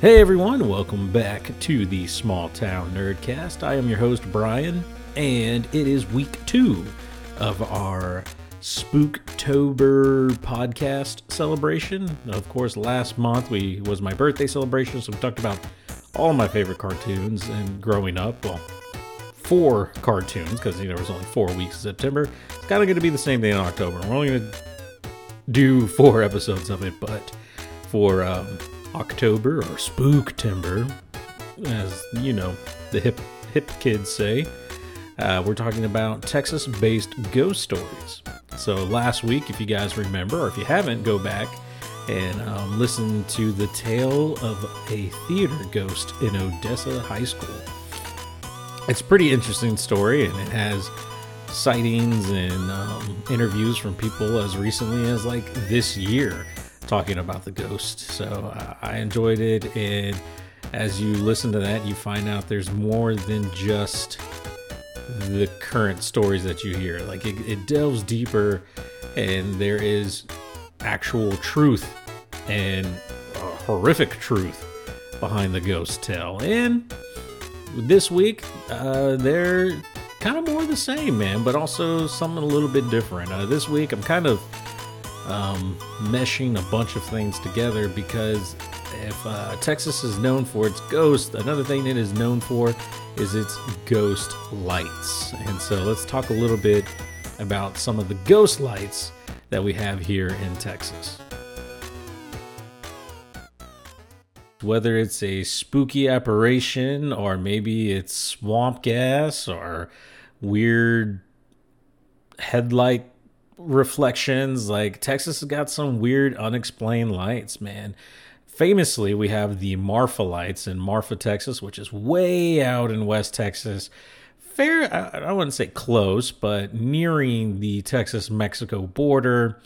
Hey everyone, welcome back to the Small Town Nerdcast. I am your host Brian, and it is week two of our Spooktober podcast celebration. Of course, last month we was my birthday celebration, so we talked about all my favorite cartoons and growing up. Well, four cartoons because you know, there was only four weeks in September. It's kind of going to be the same thing in October. We're only going to do four episodes of it, but for um, October or Spooktember, as you know, the hip hip kids say, uh, we're talking about Texas-based ghost stories. So last week, if you guys remember, or if you haven't, go back and um, listen to the tale of a theater ghost in Odessa High School. It's a pretty interesting story, and it has sightings and um, interviews from people as recently as like this year talking about the ghost. So uh, I enjoyed it, and as you listen to that, you find out there's more than just the current stories that you hear. Like it, it delves deeper, and there is actual truth and horrific truth behind the ghost tale. And this week, uh, they're kind of more the same, man, but also something a little bit different. Uh, this week, I'm kind of um, meshing a bunch of things together because if uh, Texas is known for its ghosts, another thing it is known for is its ghost lights. And so let's talk a little bit about some of the ghost lights that we have here in Texas. Whether it's a spooky apparition or maybe it's swamp gas or weird headlight reflections, like Texas has got some weird unexplained lights, man. Famously, we have the Marfa lights in Marfa, Texas, which is way out in West Texas. Fair, I wouldn't say close, but nearing the Texas Mexico border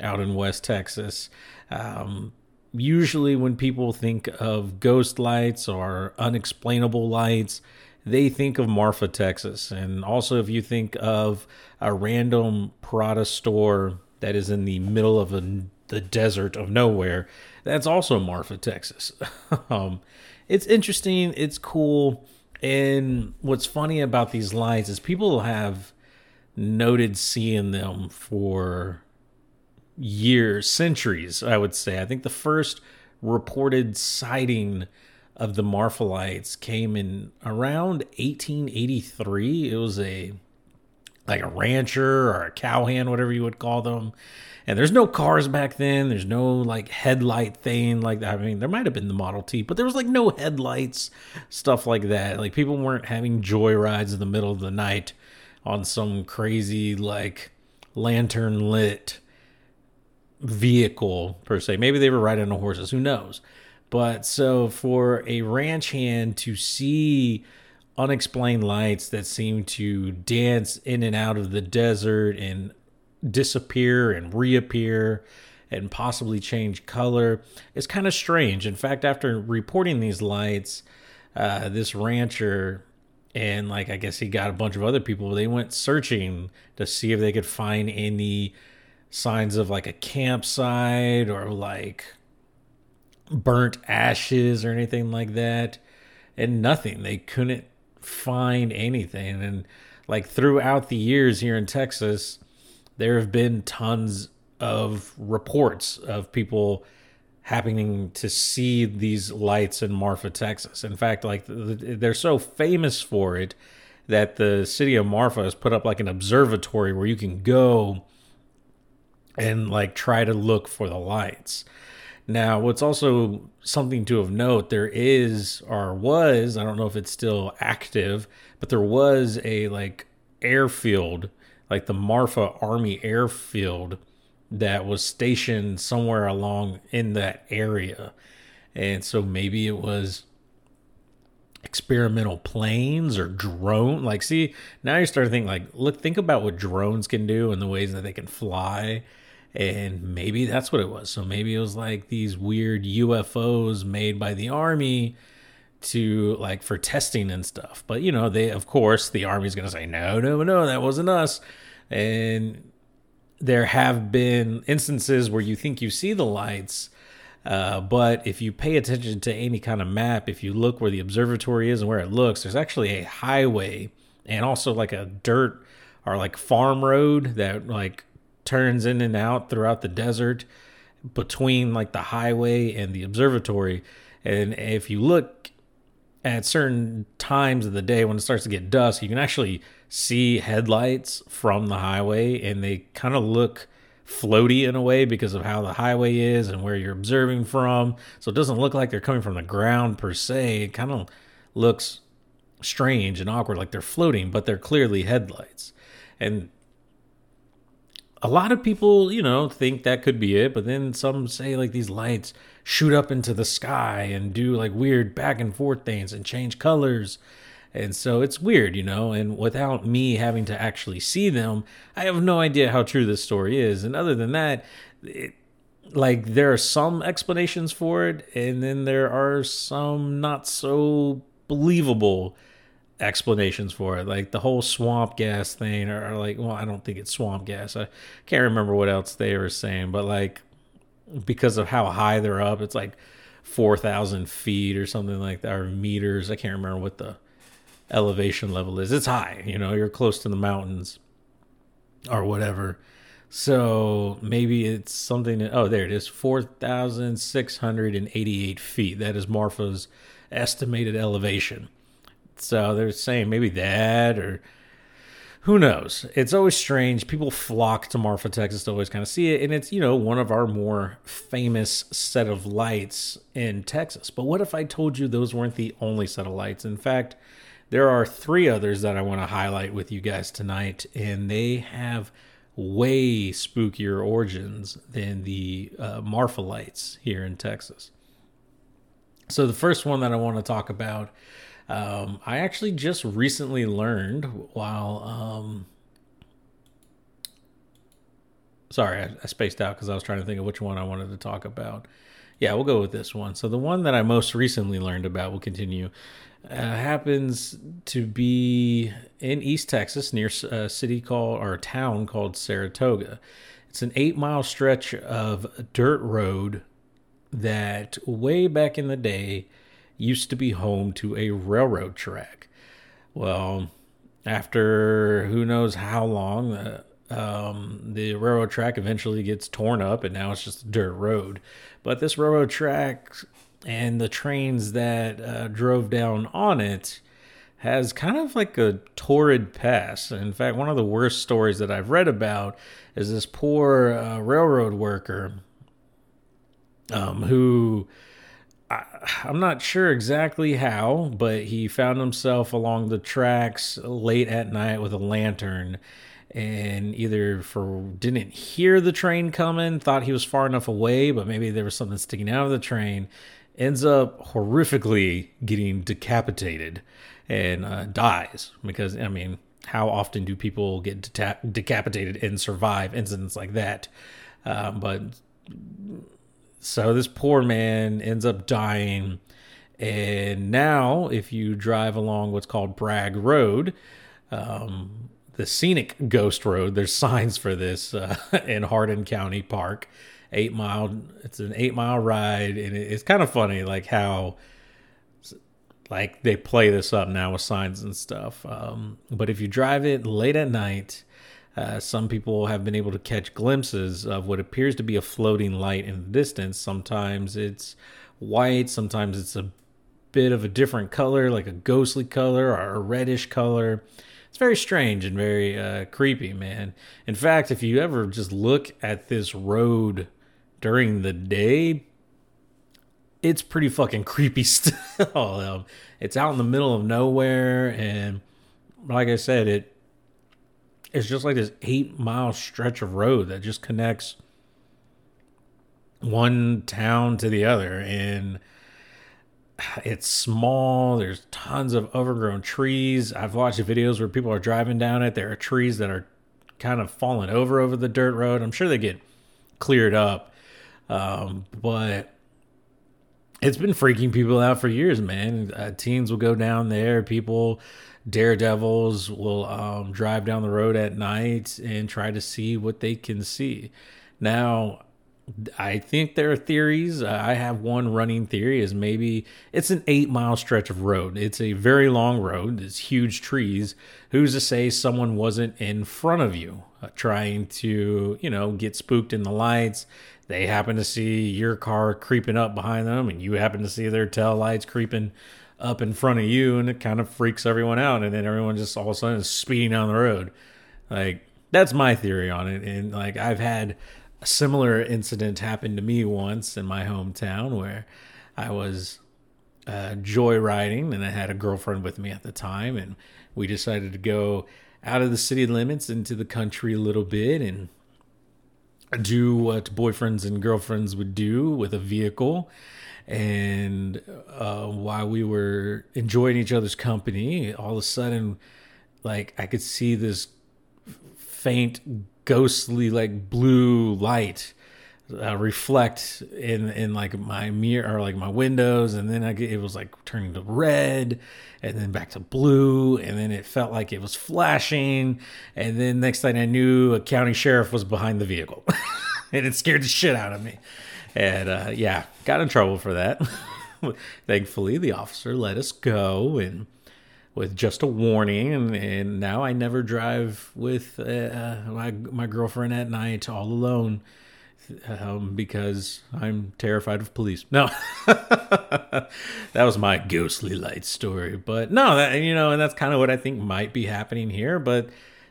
out in West Texas. Um, usually when people think of ghost lights or unexplainable lights, they think of Marfa, Texas. And also, if you think of a random Prada store that is in the middle of a, the desert of nowhere, that's also Marfa, Texas. um, it's interesting, it's cool. And what's funny about these lights is people have noted seeing them for years, centuries, I would say. I think the first reported sighting of the Marfa lights came in around 1883. It was a like a rancher or a cowhand, whatever you would call them. And there's no cars back then. There's no like headlight thing like that. I mean, there might have been the Model T, but there was like no headlights, stuff like that. Like people weren't having joyrides in the middle of the night on some crazy like lantern lit vehicle per se. Maybe they were riding on horses, who knows? But so for a ranch hand to see unexplained lights that seem to dance in and out of the desert and disappear and reappear and possibly change color is kind of strange. In fact, after reporting these lights, uh, this rancher and like I guess he got a bunch of other people, they went searching to see if they could find any signs of like a campsite or like burnt ashes or anything like that and nothing they couldn't find anything and like throughout the years here in Texas there have been tons of reports of people happening to see these lights in Marfa, Texas. In fact, like they're so famous for it that the city of Marfa has put up like an observatory where you can go and like try to look for the lights. Now, what's also something to of note, there is or was, I don't know if it's still active, but there was a like airfield, like the Marfa Army Airfield that was stationed somewhere along in that area. And so maybe it was experimental planes or drone like see now you start to think like look think about what drones can do and the ways that they can fly and maybe that's what it was. So maybe it was like these weird UFOs made by the army to like for testing and stuff. But you know, they of course the army's going to say no, no, no, that wasn't us. And there have been instances where you think you see the lights Uh, but if you pay attention to any kind of map, if you look where the observatory is and where it looks, there's actually a highway and also like a dirt or like farm road that like turns in and out throughout the desert between like the highway and the observatory. And if you look at certain times of the day when it starts to get dusk, you can actually see headlights from the highway and they kind of look floaty in a way because of how the highway is and where you're observing from. So it doesn't look like they're coming from the ground per se. It kind of looks strange and awkward, like they're floating, but they're clearly headlights. And a lot of people, you know, think that could be it, but then some say like these lights shoot up into the sky and do like weird back and forth things and change colors. And so it's weird, you know, and without me having to actually see them, I have no idea how true this story is. And other than that, it, like there are some explanations for it, and then there are some not so believable explanations for it, like the whole swamp gas thing, or, like, well, I don't think it's swamp gas. I can't remember what else they were saying, but like because of how high they're up, it's like four thousand feet or something like that, or meters. I can't remember what the elevation level is. It's high, you know, you're close to the mountains or whatever. So maybe it's something that, oh, there it is 4,688 feet. That is Marfa's estimated elevation. So they're saying maybe that or who knows? It's always strange. People flock to Marfa, Texas to always kind of see it. And it's, you know, one of our more famous set of lights in Texas. But what if I told you those weren't the only set of lights? In fact, there are three others that I want to highlight with you guys tonight, and they have way spookier origins than the uh, Marfa lights here in Texas. So, the first one that I want to talk about um, I actually just recently learned while. Um, sorry, I, I spaced out because I was trying to think of which one I wanted to talk about. Yeah, we'll go with this one. So, the one that I most recently learned about will continue. Uh, happens to be in East Texas near a city called or a town called Saratoga. It's an eight mile stretch of dirt road that way back in the day used to be home to a railroad track. Well, after who knows how long, uh, um, the railroad track eventually gets torn up and now it's just a dirt road. But this railroad track and the trains that uh, drove down on it has kind of like a torrid past. In fact, one of the worst stories that I've read about is this poor uh, railroad worker um, who I, am not sure exactly how, but he found himself along the tracks late at night with a lantern and either for didn't hear the train coming, thought he was far enough away, but maybe there was something sticking out of the train, ends up horrifically getting decapitated and uh, dies because I mean, how often do people get decapitated and survive incidents like that? Um, but so this poor man ends up dying. And now, if you drive along what's called Bragg Road, um, the scenic ghost road, there's signs for this uh, in Hardin County Park. Eight mile, it's an eight mile ride, and it's kind of funny, like how, like they play this up now with signs and stuff. Um, but if you drive it late at night, uh, some people have been able to catch glimpses of what appears to be a floating light in the distance. Sometimes it's white, sometimes it's a bit of a different color, like a ghostly color or a reddish color. It's very strange and very uh, creepy, man. In fact, if you ever just look at this road during the day, it's pretty fucking creepy still. it's out in the middle of nowhere, and like I said, it it's just like this eight mile stretch of road that just connects one town to the other. And it's small. There's tons of overgrown trees. I've watched videos where people are driving down it. There are trees that are kind of falling over over the dirt road. I'm sure they get cleared up. Um, but it's been freaking people out for years man. Uh, teens will go down there. People daredevils will um, drive down the road at night and try to see what they can see. Now, I think there are theories. I have one running theory is maybe it's an eight mile stretch of road. It's a very long road. It's huge trees. Who's to say someone wasn't in front of you uh, trying to, you know, get spooked in the lights? They happen to see your car creeping up behind them, and you happen to see their tail lights creeping up in front of you, and it kind of freaks everyone out. And then everyone just all of a sudden is speeding down the road. Like, that's my theory on it. And like, I've had a similar incident happen to me once in my hometown where I was uh, joyriding and I had a girlfriend with me at the time, and we decided to go out of the city limits into the country a little bit and do what boyfriends and girlfriends would do with a vehicle. And uh, while we were enjoying each other's company, all of a sudden, like I could see this faint ghostly like blue light uh, reflect in in like my mirror or like my windows and then I get, it was like turning to red and then back to blue and then it felt like it was flashing and then next thing I knew a county sheriff was behind the vehicle and it scared the shit out of me. And uh, yeah got in trouble for that. Thankfully the officer let us go and with just a warning, and, and now I never drive with uh, my my girlfriend at night all alone um, because I'm terrified of police. No, that was my ghostly light story. But no, that you know, and that's kind of what I think might be happening here. But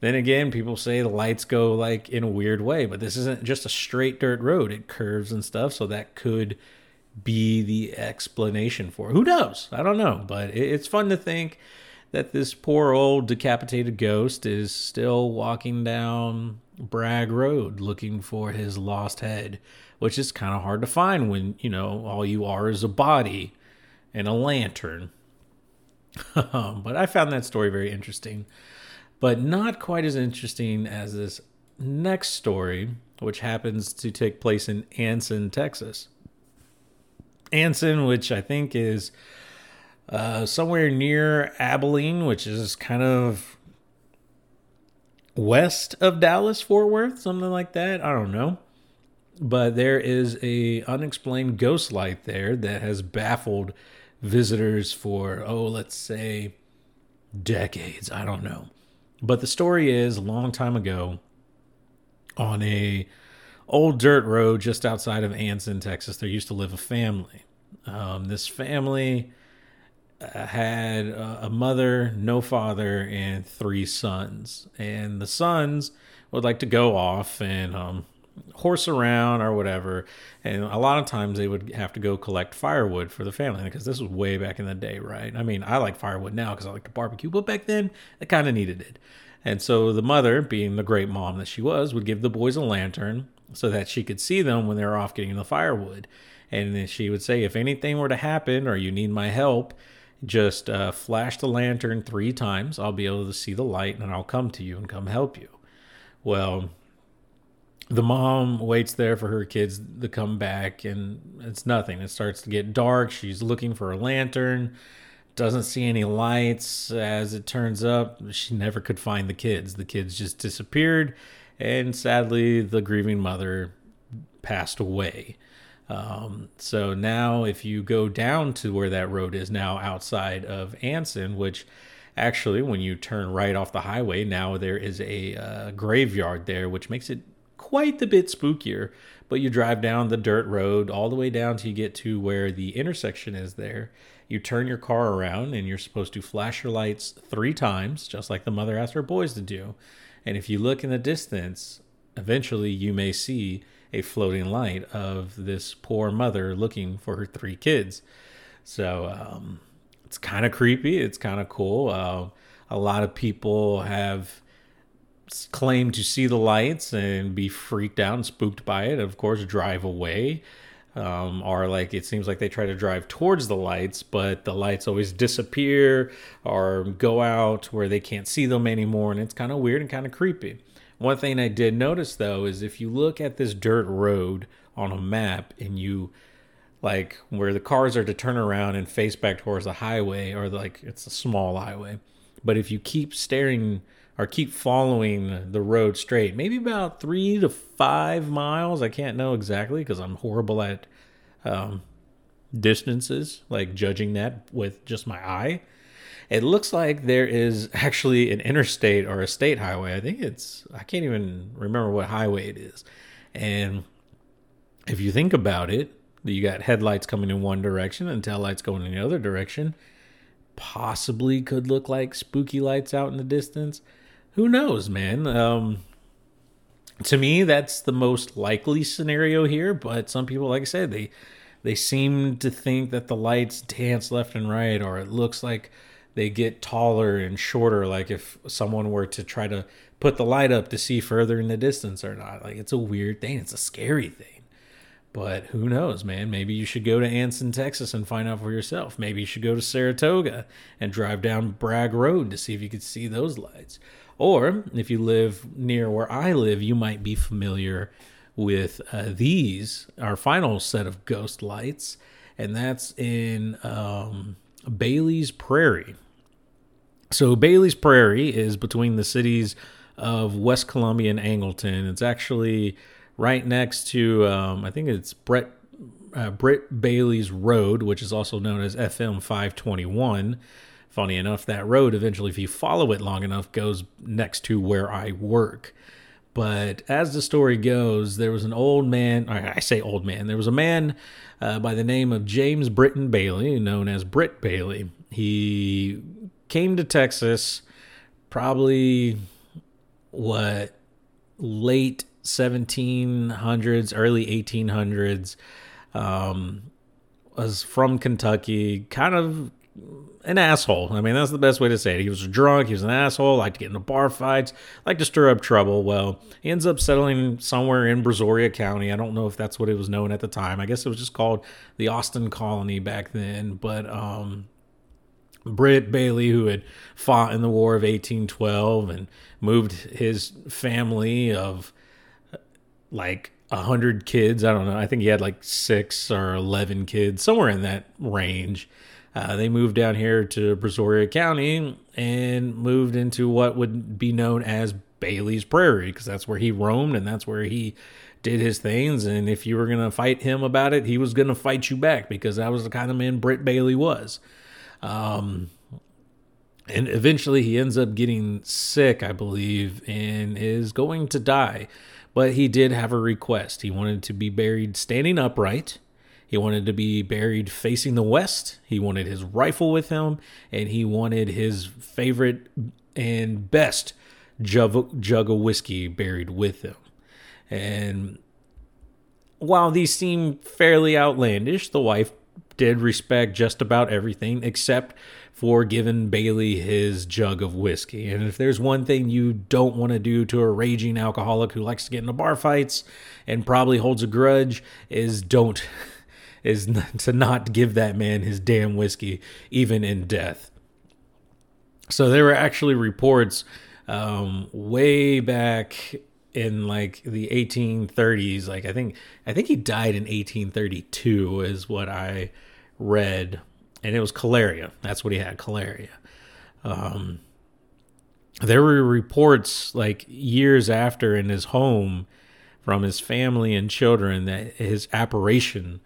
then again, people say the lights go like in a weird way, but this isn't just a straight dirt road; it curves and stuff, so that could be the explanation for. It. Who knows? I don't know, but it's fun to think that this poor old decapitated ghost is still walking down Bragg Road looking for his lost head, which is kind of hard to find when, you know, all you are is a body and a lantern. but I found that story very interesting, but not quite as interesting as this next story, which happens to take place in Anson, Texas. Anson, which I think is uh, somewhere near Abilene, which is kind of west of Dallas Fort Worth, something like that. I don't know. But there is a unexplained ghost light there that has baffled visitors for oh, let's say decades. I don't know. But the story is a long time ago on a old dirt road just outside of Anson, Texas, there used to live a family. Um, this family had a mother, no father, and three sons. And the sons would like to go off and um, horse around or whatever. And a lot of times they would have to go collect firewood for the family because this was way back in the day, right? I mean, I like firewood now because I like to barbecue, but back then I kind of needed it. And so the mother, being the great mom that she was, would give the boys a lantern so that she could see them when they were off getting the firewood. And then she would say, if anything were to happen or you need my help, just uh, flash the lantern three times. I'll be able to see the light and I'll come to you and come help you. Well, the mom waits there for her kids to come back and it's nothing. It starts to get dark. She's looking for a lantern, doesn't see any lights. As it turns up, she never could find the kids. The kids just disappeared, and sadly, the grieving mother passed away. Um, so now, if you go down to where that road is now outside of Anson, which actually, when you turn right off the highway, now there is a uh, graveyard there, which makes it quite the bit spookier. But you drive down the dirt road all the way down till you get to where the intersection is there. You turn your car around and you're supposed to flash your lights three times, just like the mother asked her boys to do. And if you look in the distance, eventually you may see a floating light of this poor mother looking for her three kids. So um, it's kind of creepy. It's kind of cool. Uh, a lot of people have claimed to see the lights and be freaked out and spooked by it. Of course, drive away. Um, or like it seems like they try to drive towards the lights, but the lights always disappear or go out where they can't see them anymore, and it's kind of weird and kind of creepy. One thing I did notice though is if you look at this dirt road on a map and you like where the cars are to turn around and face back towards the highway or like it's a small highway. But if you keep staring or keep following the road straight, maybe about three to five miles. I can't know exactly because I'm horrible at um, distances, like judging that with just my eye. It looks like there is actually an interstate or a state highway. I think it's, I can't even remember what highway it is. And if you think about it, you got headlights coming in one direction and tail lights going in the other direction. Possibly could look like spooky lights out in the distance who knows, man? Um, to me, that's the most likely scenario here. But some people, like I said, they they seem to think that the lights dance left and right, or it looks like they get taller and shorter. Like if someone were to try to put the light up to see further in the distance or not. Like it's a weird thing. It's a scary thing. But who knows, man? Maybe you should go to Anson, Texas and find out for yourself. Maybe you should go to Saratoga and drive down Bragg Road to see if you could see those lights. Or if you live near where I live, you might be familiar with uh, these, our final set of ghost lights, and that's in um, Bailey's Prairie. So, Bailey's Prairie is between the cities of West Columbia and Angleton. It's actually right next to, um, I think it's Brett. Uh, Britt Bailey's Road, which is also known as FM 521, Funny enough, that road eventually, if you follow it long enough, goes next to where I work. But as the story goes, there was an old man, I say old man, there was a man uh, by the name of James Britton Bailey, known as Britt Bailey. He came to Texas probably what late 1700s, early 1800s. Um, was from Kentucky, kind of an asshole. I mean, that's the best way to say it. He was drunk. He was an asshole. Liked to get into bar fights. Liked to stir up trouble. Well, he ends up settling somewhere in Brazoria County. I don't know if that's what it was known at the time. I guess it was just called the Austin Colony back then. But um, Britt Bailey, who had fought in the War of 1812 and moved his family of like a hundred kids. I don't know. I think he had like six or eleven kids, somewhere in that range uh, they moved down here to Brazoria County and moved into what would be known as Bailey's Prairie because that's where he roamed and that's where he did his things. And if you were going to fight him about it, he was going to fight you back because that was the kind of man Britt Bailey was. Um, and eventually he ends up getting sick, I believe, and is going to die. But he did have a request. He wanted to be buried standing upright he wanted to be buried facing the west. He wanted his rifle with him, and he wanted his favorite and best jug, jug of whiskey buried with him. And while these seem fairly outlandish, the wife did respect just about everything except for giving Bailey his jug of whiskey. And if there's one thing you don't want to do to a raging alcoholic who likes to get into bar fights and probably holds a grudge, is don't is to not give that man his damn whiskey, even in death. So there were actually reports um, way back in like the 1830s. Like I think I think he died in 1832 is what I read, and it was cholera. That's what he had, cholera. Um, there were reports like years after in his home from his family and children that his apparition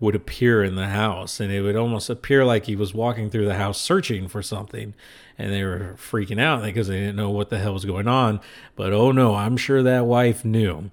would appear in the house and it would almost appear like he was walking through the house searching for something and they were freaking out because they didn't know what the hell was going on. But oh no i'm sure that wife knew.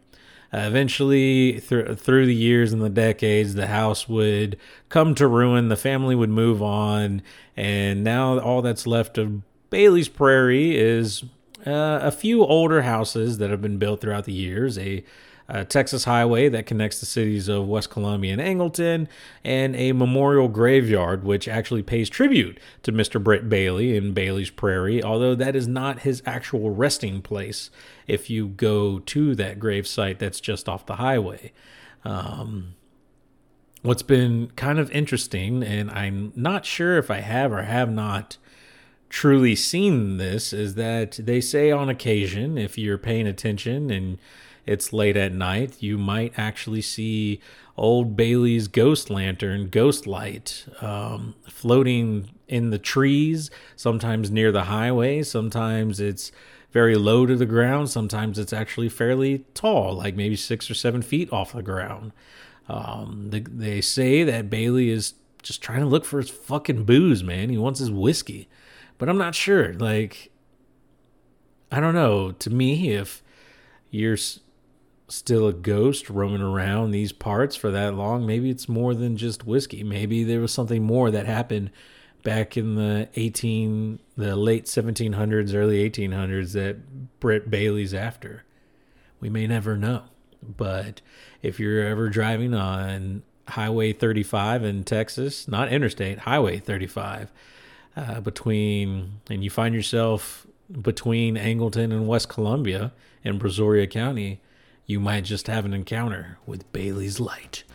Uh, eventually th- through the years and the decades the house would come to ruin the family would move on and now all that's left of bailey's prairie is uh, a few older houses that have been built throughout the years a a Texas highway that connects the cities of West Columbia and Angleton, and a memorial graveyard which actually pays tribute to Mr. Britt Bailey in Bailey's Prairie, although that is not his actual resting place if you go to that grave site that's just off the highway. Um, what's been kind of interesting, and I'm not sure if I have or have not truly seen this, is that they say on occasion, if you're paying attention and it's late at night, you might actually see old Bailey's ghost lantern, ghost light, um, floating in the trees, sometimes near the highway, sometimes it's very low to the ground. Sometimes it's actually fairly tall, like maybe six or seven feet off the ground. Um, they, they say that Bailey is just trying to look for his fucking booze, man. He wants his whiskey, but I'm not sure. Like, I don't know. To me, if you're still a ghost roaming around these parts for that long, maybe it's more than just whiskey. Maybe there was something more that happened back in the 18 the late 1700s early 1800s that Britt Bailey's after. We may never know. But if you're ever driving on highway 35 in Texas not interstate highway 35 uh, between and you find yourself between Angleton and West Columbia in Brazoria County you might just have an encounter with Bailey's Light.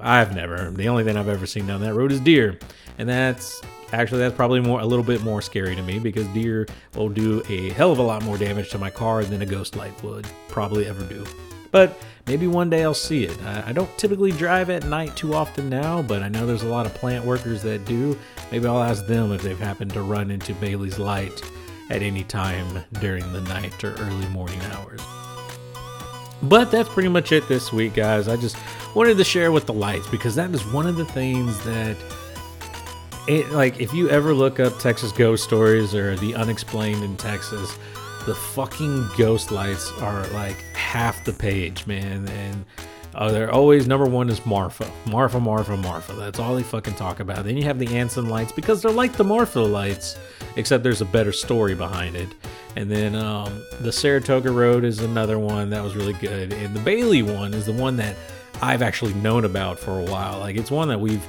I've never. The only thing I've ever seen down that road is deer, and that's actually that's probably more a little bit more scary to me because deer will do a hell of a lot more damage to my car than a ghost light would probably ever do. But maybe one day I'll see it. I, don't typically drive at night too often now, but I know there's a lot of plant workers that do. Maybe I'll ask them if they've happened to run into Bailey's Light at any time during the night or early morning hours. But that's pretty much it this week, guys. I just wanted to share with the lights because that is one of the things that it like if you ever look up Texas ghost stories or the unexplained in Texas, the fucking ghost lights are like half the page, man. And uh, they're always number one is Marfa, Marfa, Marfa, Marfa. That's all they fucking talk about. Then you have the Anson lights because they're like the Marfa lights, except there's a better story behind it. And then um, the Saratoga Road is another one that was really good. And the Bailey one is the one that I've actually known about for a while. Like it's one that we've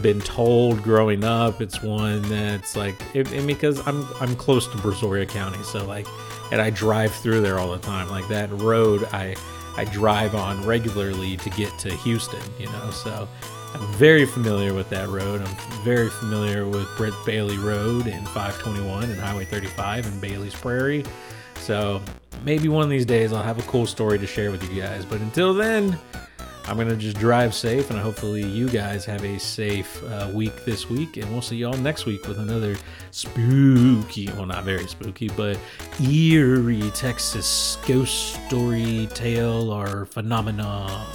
been told growing up. It's one that's like, it, and because I'm I'm close to Brazoria County, so like, and I drive through there all the time. Like that road, I I drive on regularly to get to Houston. You know, so I'm very familiar with that road. I'm very familiar with Britt Bailey Road and 521 and Highway 35 and Bailey's Prairie. So maybe one of these days I'll have a cool story to share with you guys. But until then, I'm going to just drive safe and hopefully you guys have a safe uh, week this week. And we'll see y'all next week with another spooky, well, not very spooky, but eerie Texas ghost story tale or phenomena.